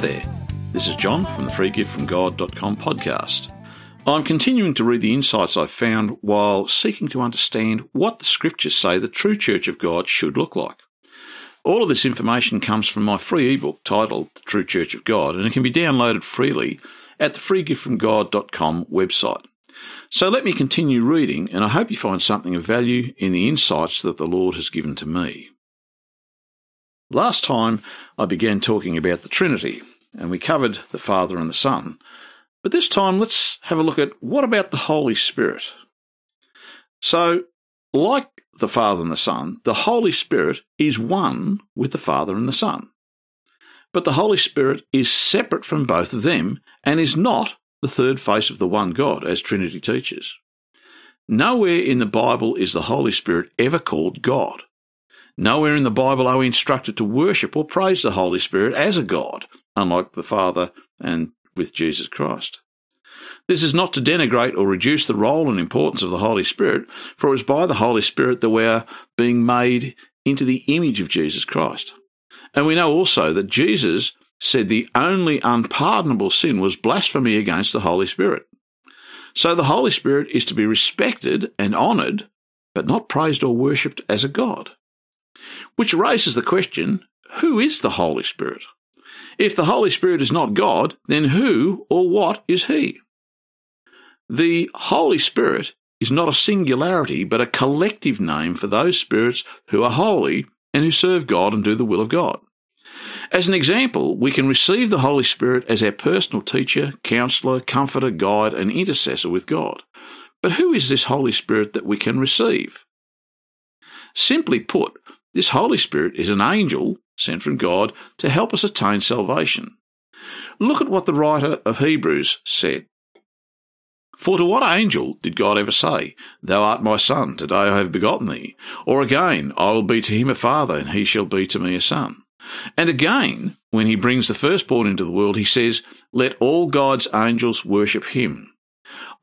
there. This is John from the freegiftfromgod.com podcast. I'm continuing to read the insights I've found while seeking to understand what the scriptures say the true church of God should look like. All of this information comes from my free ebook titled The True Church of God, and it can be downloaded freely at the freegiftfromgod.com website. So let me continue reading, and I hope you find something of value in the insights that the Lord has given to me. Last time I began talking about the Trinity, and we covered the Father and the Son. But this time let's have a look at what about the Holy Spirit? So, like the Father and the Son, the Holy Spirit is one with the Father and the Son. But the Holy Spirit is separate from both of them and is not the third face of the one God, as Trinity teaches. Nowhere in the Bible is the Holy Spirit ever called God. Nowhere in the Bible are we instructed to worship or praise the Holy Spirit as a God, unlike the Father and with Jesus Christ. This is not to denigrate or reduce the role and importance of the Holy Spirit, for it is by the Holy Spirit that we are being made into the image of Jesus Christ. And we know also that Jesus said the only unpardonable sin was blasphemy against the Holy Spirit. So the Holy Spirit is to be respected and honoured, but not praised or worshipped as a God. Which raises the question who is the Holy Spirit? If the Holy Spirit is not God, then who or what is He? The Holy Spirit is not a singularity, but a collective name for those spirits who are holy and who serve God and do the will of God. As an example, we can receive the Holy Spirit as our personal teacher, counselor, comforter, guide, and intercessor with God. But who is this Holy Spirit that we can receive? Simply put, this Holy Spirit is an angel sent from God to help us attain salvation. Look at what the writer of Hebrews said. For to what angel did God ever say, Thou art my son, today I have begotten thee? Or again, I will be to him a father, and he shall be to me a son. And again, when he brings the firstborn into the world, he says, Let all God's angels worship him.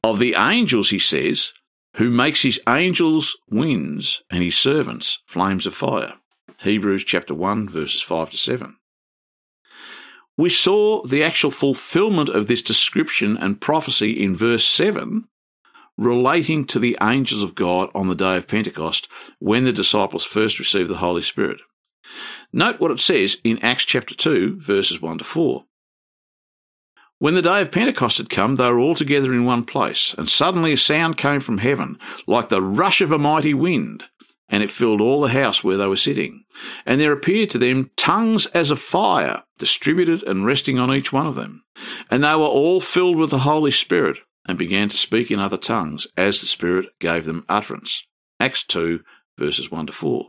Of the angels, he says, who makes his angels winds and his servants flames of fire. Hebrews chapter 1 verses 5 to 7. We saw the actual fulfillment of this description and prophecy in verse 7 relating to the angels of God on the day of Pentecost when the disciples first received the Holy Spirit. Note what it says in Acts chapter 2 verses 1 to 4. When the day of Pentecost had come, they were all together in one place, and suddenly a sound came from heaven, like the rush of a mighty wind, and it filled all the house where they were sitting. And there appeared to them tongues as of fire, distributed and resting on each one of them. And they were all filled with the Holy Spirit, and began to speak in other tongues, as the Spirit gave them utterance. Acts 2, verses 1 to 4.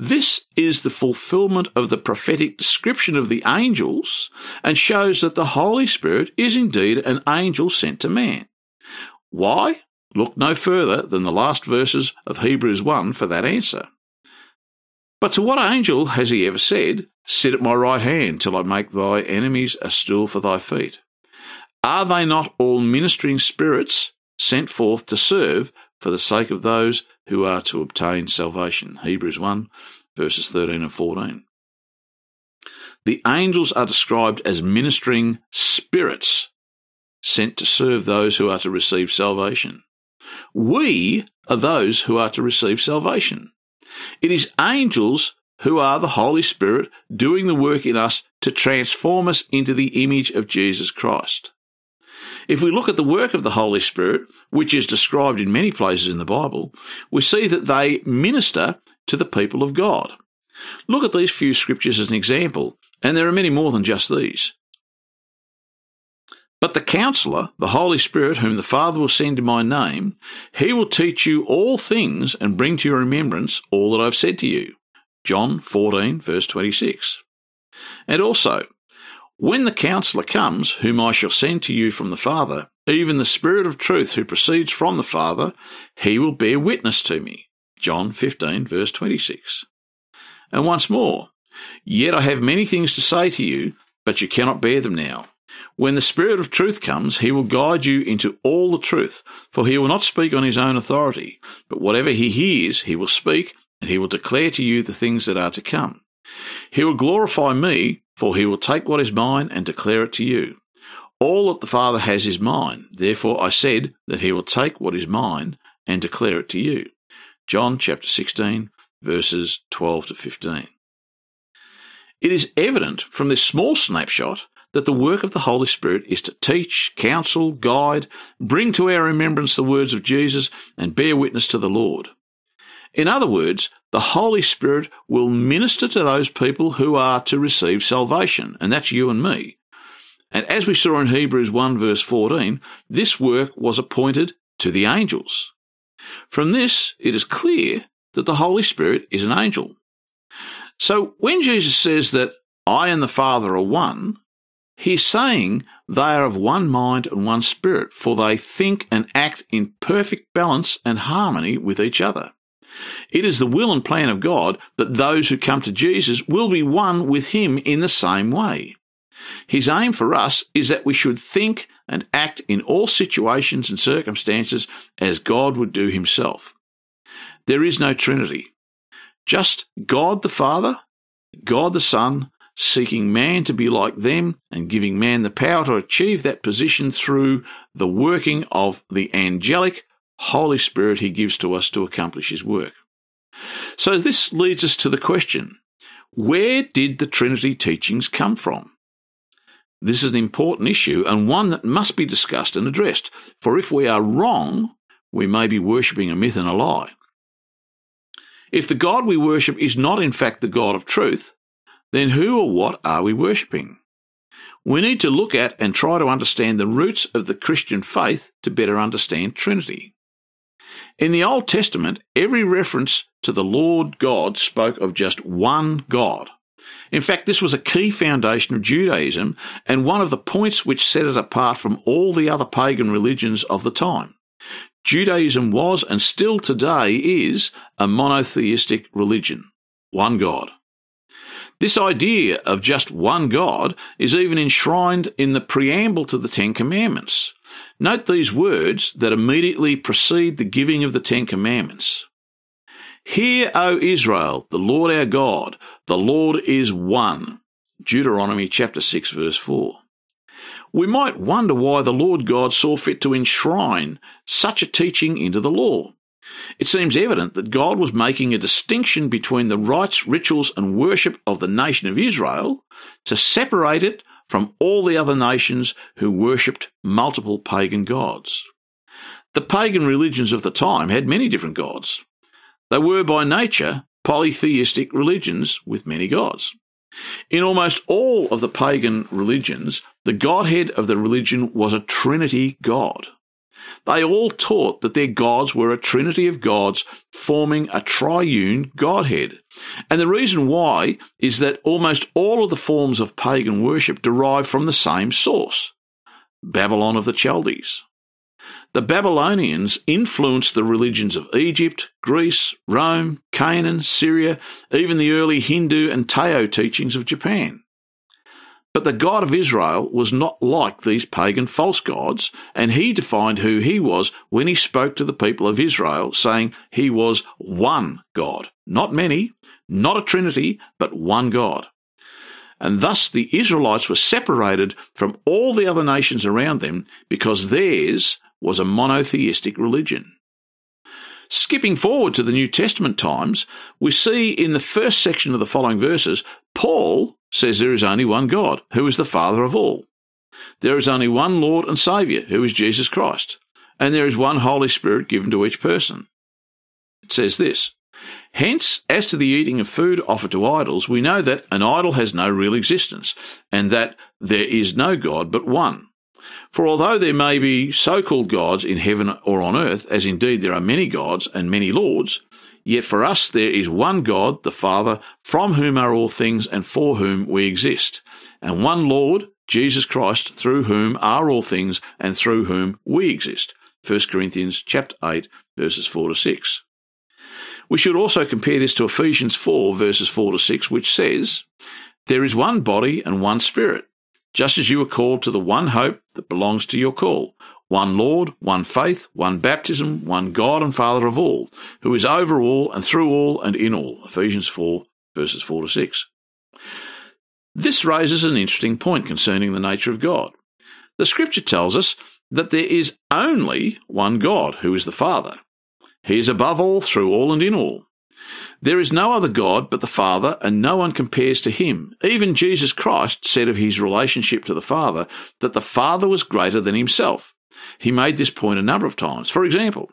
This is the fulfillment of the prophetic description of the angels and shows that the Holy Spirit is indeed an angel sent to man. Why? Look no further than the last verses of Hebrews 1 for that answer. But to what angel has he ever said, Sit at my right hand till I make thy enemies a stool for thy feet? Are they not all ministering spirits sent forth to serve for the sake of those who are to obtain salvation. Hebrews 1, verses 13 and 14. The angels are described as ministering spirits sent to serve those who are to receive salvation. We are those who are to receive salvation. It is angels who are the Holy Spirit doing the work in us to transform us into the image of Jesus Christ. If we look at the work of the Holy Spirit, which is described in many places in the Bible, we see that they minister to the people of God. Look at these few scriptures as an example, and there are many more than just these. But the counselor, the Holy Spirit, whom the Father will send in my name, he will teach you all things and bring to your remembrance all that I've said to you. John 14, verse 26. And also, when the counselor comes, whom I shall send to you from the Father, even the Spirit of truth who proceeds from the Father, he will bear witness to me. John 15, verse 26. And once more, Yet I have many things to say to you, but you cannot bear them now. When the Spirit of truth comes, he will guide you into all the truth, for he will not speak on his own authority, but whatever he hears, he will speak, and he will declare to you the things that are to come. He will glorify me, for he will take what is mine and declare it to you. All that the Father has is mine. Therefore I said that he will take what is mine and declare it to you. John chapter 16, verses 12 to 15. It is evident from this small snapshot that the work of the Holy Spirit is to teach, counsel, guide, bring to our remembrance the words of Jesus, and bear witness to the Lord. In other words, the Holy Spirit will minister to those people who are to receive salvation, and that's you and me. And as we saw in Hebrews 1 verse 14, this work was appointed to the angels. From this, it is clear that the Holy Spirit is an angel. So when Jesus says that I and the Father are one, he's saying they are of one mind and one spirit, for they think and act in perfect balance and harmony with each other. It is the will and plan of God that those who come to Jesus will be one with him in the same way. His aim for us is that we should think and act in all situations and circumstances as God would do himself. There is no Trinity. Just God the Father, God the Son, seeking man to be like them and giving man the power to achieve that position through the working of the angelic Holy Spirit he gives to us to accomplish his work. So this leads us to the question where did the Trinity teachings come from? This is an important issue and one that must be discussed and addressed, for if we are wrong, we may be worshipping a myth and a lie. If the God we worship is not in fact the God of truth, then who or what are we worshipping? We need to look at and try to understand the roots of the Christian faith to better understand Trinity. In the Old Testament, every reference to the Lord God spoke of just one God. In fact, this was a key foundation of Judaism and one of the points which set it apart from all the other pagan religions of the time. Judaism was and still today is a monotheistic religion. One God. This idea of just one God is even enshrined in the preamble to the Ten Commandments. Note these words that immediately precede the giving of the Ten Commandments. Hear, O Israel, the Lord our God, the Lord is one. Deuteronomy chapter 6 verse 4. We might wonder why the Lord God saw fit to enshrine such a teaching into the law. It seems evident that God was making a distinction between the rites, rituals, and worship of the nation of Israel to separate it from all the other nations who worshipped multiple pagan gods. The pagan religions of the time had many different gods. They were by nature polytheistic religions with many gods. In almost all of the pagan religions, the godhead of the religion was a trinity god. They all taught that their gods were a trinity of gods forming a triune godhead. And the reason why is that almost all of the forms of pagan worship derive from the same source Babylon of the Chaldees. The Babylonians influenced the religions of Egypt, Greece, Rome, Canaan, Syria, even the early Hindu and Tao teachings of Japan. But the God of Israel was not like these pagan false gods, and he defined who he was when he spoke to the people of Israel, saying he was one God, not many, not a trinity, but one God. And thus the Israelites were separated from all the other nations around them because theirs was a monotheistic religion. Skipping forward to the New Testament times, we see in the first section of the following verses, Paul says there is only one God, who is the Father of all. There is only one Lord and Saviour, who is Jesus Christ, and there is one Holy Spirit given to each person. It says this Hence, as to the eating of food offered to idols, we know that an idol has no real existence, and that there is no God but one. For although there may be so called gods in heaven or on earth, as indeed there are many gods and many lords, Yet for us there is one God, the Father, from whom are all things and for whom we exist, and one Lord, Jesus Christ, through whom are all things and through whom we exist. 1 Corinthians chapter 8 verses 4 to 6. We should also compare this to Ephesians 4 verses 4 to 6 which says, There is one body and one spirit, just as you were called to the one hope that belongs to your call, one Lord, one faith, one baptism, one God and Father of all, who is over all and through all and in all. Ephesians 4, verses 4 to 6. This raises an interesting point concerning the nature of God. The scripture tells us that there is only one God, who is the Father. He is above all, through all, and in all. There is no other God but the Father, and no one compares to him. Even Jesus Christ said of his relationship to the Father that the Father was greater than himself. He made this point a number of times. For example,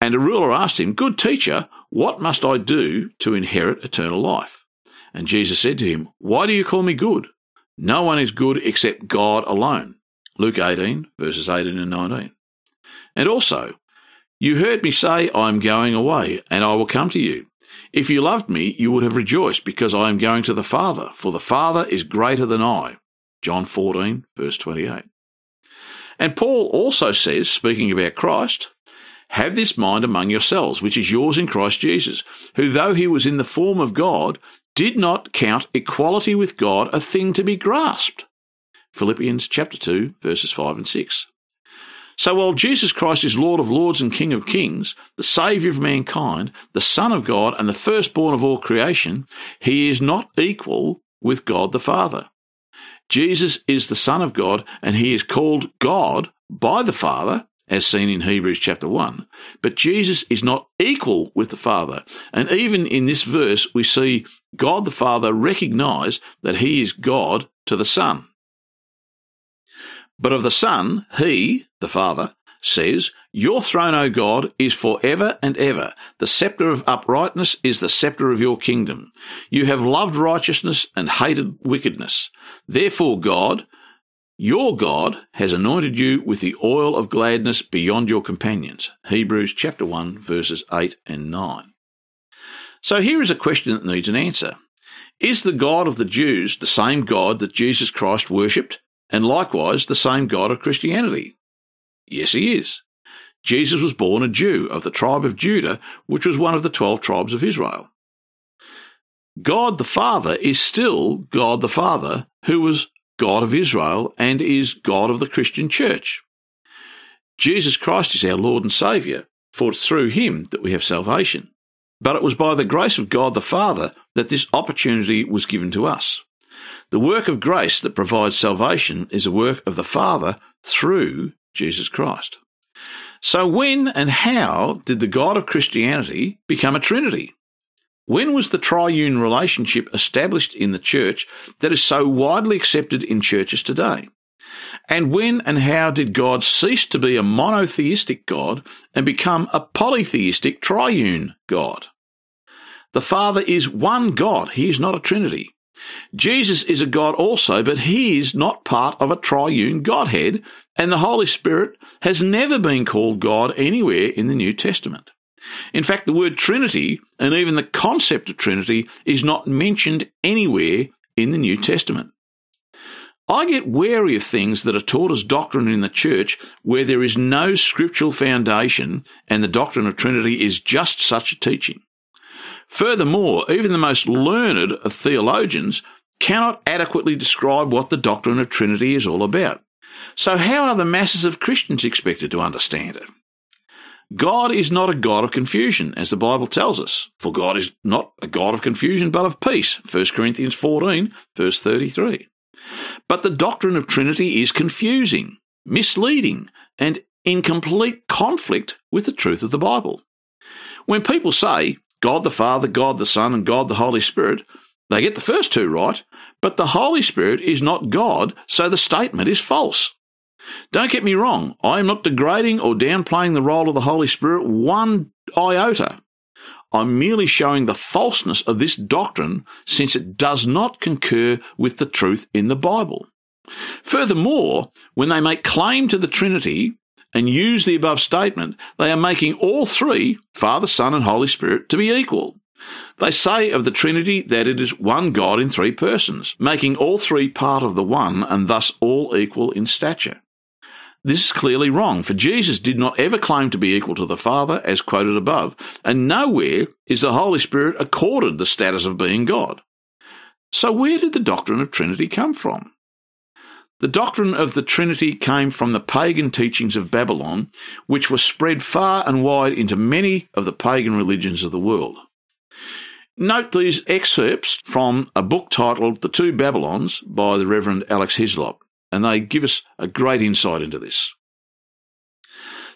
and a ruler asked him, Good teacher, what must I do to inherit eternal life? And Jesus said to him, Why do you call me good? No one is good except God alone. Luke 18, verses 18 and 19. And also, you heard me say, I am going away, and I will come to you. If you loved me, you would have rejoiced, because I am going to the Father, for the Father is greater than I. John 14, verse 28. And Paul also says, speaking about Christ, have this mind among yourselves, which is yours in Christ Jesus, who, though he was in the form of God, did not count equality with God a thing to be grasped. Philippians chapter 2, verses 5 and 6. So while Jesus Christ is Lord of lords and King of kings, the Saviour of mankind, the Son of God, and the firstborn of all creation, he is not equal with God the Father. Jesus is the Son of God, and he is called God by the Father, as seen in Hebrews chapter 1. But Jesus is not equal with the Father. And even in this verse, we see God the Father recognize that he is God to the Son. But of the Son, he, the Father, says, Your throne, O God, is for ever and ever. The sceptre of uprightness is the sceptre of your kingdom. You have loved righteousness and hated wickedness. Therefore, God, your God, has anointed you with the oil of gladness beyond your companions. Hebrews chapter 1, verses 8 and 9. So here is a question that needs an answer. Is the God of the Jews the same God that Jesus Christ worshipped? and likewise the same God of Christianity? Yes, he is. Jesus was born a Jew of the tribe of Judah, which was one of the twelve tribes of Israel. God the Father is still God the Father, who was God of Israel and is God of the Christian church. Jesus Christ is our Lord and Saviour, for it's through him that we have salvation. But it was by the grace of God the Father that this opportunity was given to us. The work of grace that provides salvation is a work of the Father through Jesus Christ. So, when and how did the God of Christianity become a Trinity? When was the triune relationship established in the church that is so widely accepted in churches today? And when and how did God cease to be a monotheistic God and become a polytheistic triune God? The Father is one God, He is not a Trinity. Jesus is a God also, but he is not part of a triune Godhead, and the Holy Spirit has never been called God anywhere in the New Testament. In fact, the word Trinity and even the concept of Trinity is not mentioned anywhere in the New Testament. I get wary of things that are taught as doctrine in the church where there is no scriptural foundation and the doctrine of Trinity is just such a teaching. Furthermore, even the most learned of theologians cannot adequately describe what the doctrine of Trinity is all about. So, how are the masses of Christians expected to understand it? God is not a God of confusion, as the Bible tells us, for God is not a God of confusion, but of peace. 1 Corinthians 14, verse 33. But the doctrine of Trinity is confusing, misleading, and in complete conflict with the truth of the Bible. When people say, God the Father, God the Son, and God the Holy Spirit, they get the first two right, but the Holy Spirit is not God, so the statement is false. Don't get me wrong, I am not degrading or downplaying the role of the Holy Spirit one iota. I'm merely showing the falseness of this doctrine since it does not concur with the truth in the Bible. Furthermore, when they make claim to the Trinity, and use the above statement, they are making all three, Father, Son, and Holy Spirit, to be equal. They say of the Trinity that it is one God in three persons, making all three part of the one and thus all equal in stature. This is clearly wrong, for Jesus did not ever claim to be equal to the Father, as quoted above, and nowhere is the Holy Spirit accorded the status of being God. So where did the doctrine of Trinity come from? The doctrine of the Trinity came from the pagan teachings of Babylon, which were spread far and wide into many of the pagan religions of the world. Note these excerpts from a book titled The Two Babylons by the Reverend Alex Hislop, and they give us a great insight into this.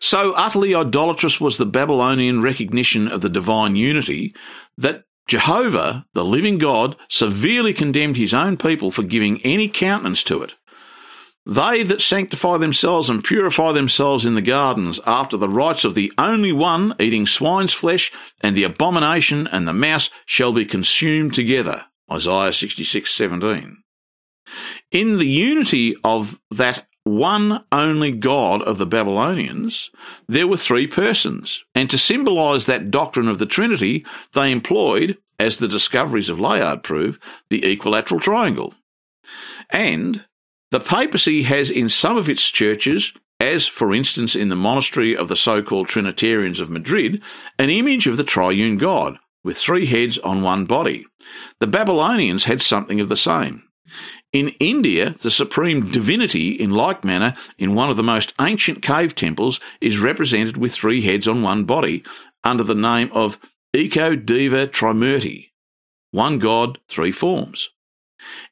So utterly idolatrous was the Babylonian recognition of the divine unity that Jehovah, the living God, severely condemned his own people for giving any countenance to it. They that sanctify themselves and purify themselves in the gardens after the rites of the only one eating swine's flesh and the abomination and the mouse shall be consumed together. Isaiah 66:17. In the unity of that one only God of the Babylonians, there were three persons, and to symbolize that doctrine of the Trinity, they employed, as the discoveries of Layard prove, the equilateral triangle. And the papacy has in some of its churches, as for instance in the monastery of the so called Trinitarians of Madrid, an image of the triune God, with three heads on one body. The Babylonians had something of the same. In India, the supreme divinity, in like manner, in one of the most ancient cave temples, is represented with three heads on one body, under the name of Eko Deva Trimurti, one god, three forms.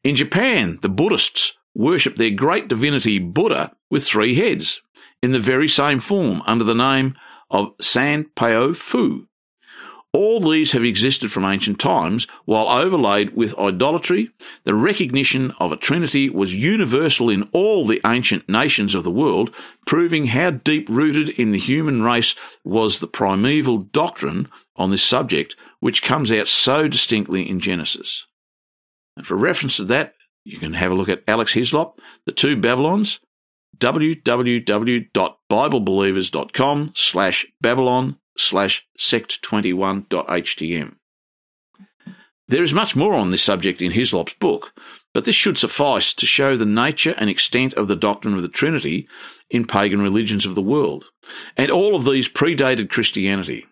In Japan, the Buddhists worship their great divinity Buddha with three heads, in the very same form under the name of San Pao Fu. All these have existed from ancient times, while overlaid with idolatry, the recognition of a trinity was universal in all the ancient nations of the world, proving how deep rooted in the human race was the primeval doctrine on this subject, which comes out so distinctly in Genesis. And for reference to that, you can have a look at Alex Hislop, The Two Babylons, www.biblebelievers.com slash Babylon slash sect21.htm. There is much more on this subject in Hislop's book, but this should suffice to show the nature and extent of the doctrine of the Trinity in pagan religions of the world, and all of these predated Christianity.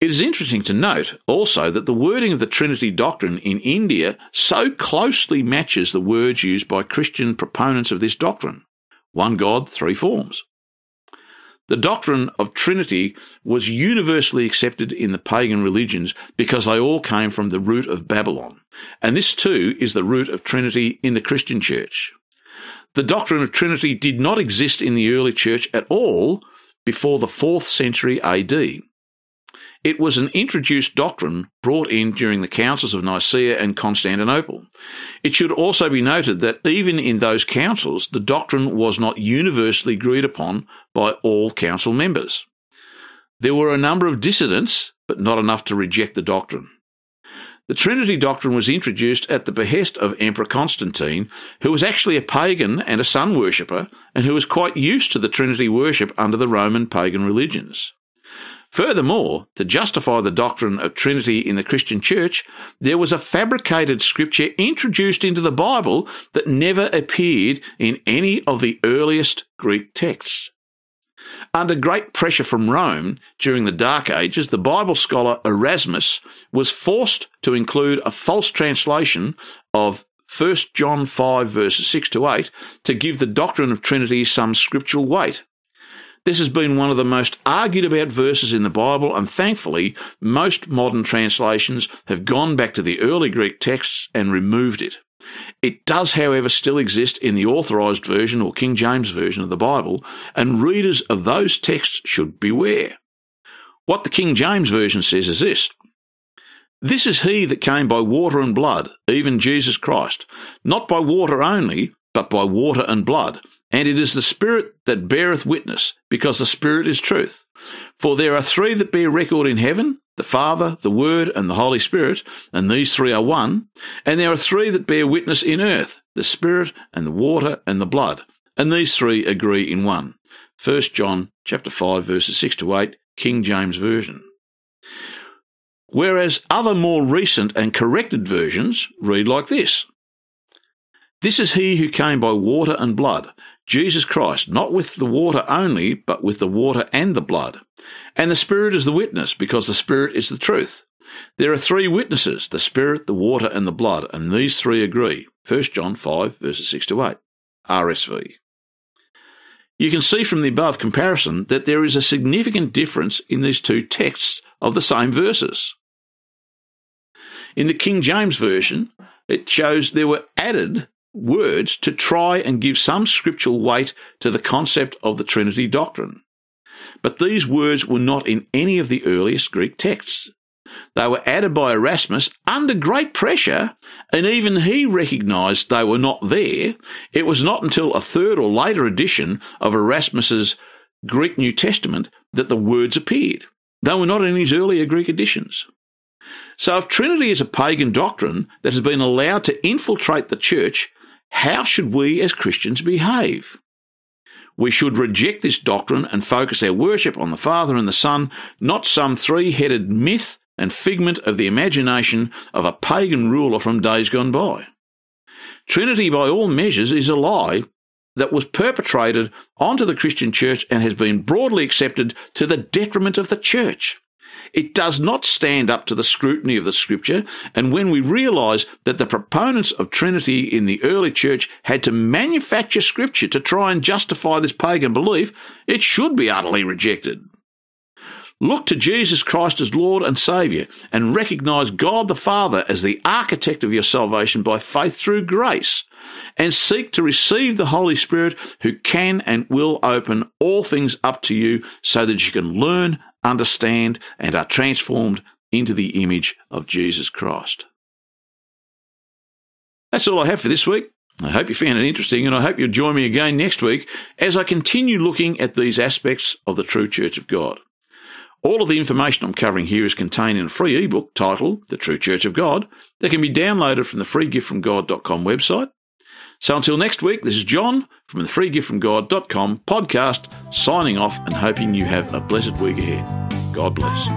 It is interesting to note also that the wording of the Trinity doctrine in India so closely matches the words used by Christian proponents of this doctrine one God, three forms. The doctrine of Trinity was universally accepted in the pagan religions because they all came from the root of Babylon, and this too is the root of Trinity in the Christian church. The doctrine of Trinity did not exist in the early church at all before the 4th century AD. It was an introduced doctrine brought in during the councils of Nicaea and Constantinople. It should also be noted that even in those councils, the doctrine was not universally agreed upon by all council members. There were a number of dissidents, but not enough to reject the doctrine. The Trinity doctrine was introduced at the behest of Emperor Constantine, who was actually a pagan and a sun worshipper, and who was quite used to the Trinity worship under the Roman pagan religions. Furthermore, to justify the doctrine of Trinity in the Christian church, there was a fabricated scripture introduced into the Bible that never appeared in any of the earliest Greek texts. Under great pressure from Rome during the Dark Ages, the Bible scholar Erasmus was forced to include a false translation of 1 John 5 verses 6 to 8 to give the doctrine of Trinity some scriptural weight. This has been one of the most argued about verses in the Bible, and thankfully, most modern translations have gone back to the early Greek texts and removed it. It does, however, still exist in the Authorized Version or King James Version of the Bible, and readers of those texts should beware. What the King James Version says is this This is he that came by water and blood, even Jesus Christ, not by water only, but by water and blood. And it is the Spirit that beareth witness, because the Spirit is truth. For there are three that bear record in heaven the Father, the Word, and the Holy Spirit, and these three are one. And there are three that bear witness in earth the Spirit, and the water, and the blood. And these three agree in one. 1 John chapter 5, verses 6 to 8, King James Version. Whereas other more recent and corrected versions read like this This is he who came by water and blood Jesus Christ, not with the water only, but with the water and the blood. And the Spirit is the witness, because the Spirit is the truth. There are three witnesses the Spirit, the water, and the blood, and these three agree. 1 John 5, verses 6 to 8. RSV. You can see from the above comparison that there is a significant difference in these two texts of the same verses. In the King James Version, it shows there were added words to try and give some scriptural weight to the concept of the Trinity doctrine. But these words were not in any of the earliest Greek texts. They were added by Erasmus under great pressure, and even he recognised they were not there. It was not until a third or later edition of Erasmus's Greek New Testament that the words appeared. They were not in his earlier Greek editions. So if Trinity is a pagan doctrine that has been allowed to infiltrate the church, how should we as Christians behave? We should reject this doctrine and focus our worship on the Father and the Son, not some three headed myth and figment of the imagination of a pagan ruler from days gone by. Trinity, by all measures, is a lie that was perpetrated onto the Christian church and has been broadly accepted to the detriment of the church. It does not stand up to the scrutiny of the scripture, and when we realise that the proponents of Trinity in the early church had to manufacture scripture to try and justify this pagan belief, it should be utterly rejected. Look to Jesus Christ as Lord and Saviour and recognise God the Father as the architect of your salvation by faith through grace and seek to receive the Holy Spirit who can and will open all things up to you so that you can learn, understand, and are transformed into the image of Jesus Christ. That's all I have for this week. I hope you found it interesting, and I hope you'll join me again next week as I continue looking at these aspects of the true Church of God. All of the information I'm covering here is contained in a free ebook titled The True Church of God that can be downloaded from the freegiftfromgod.com website. So until next week, this is John from the freegiftfromgod.com podcast signing off and hoping you have a blessed week ahead. God bless.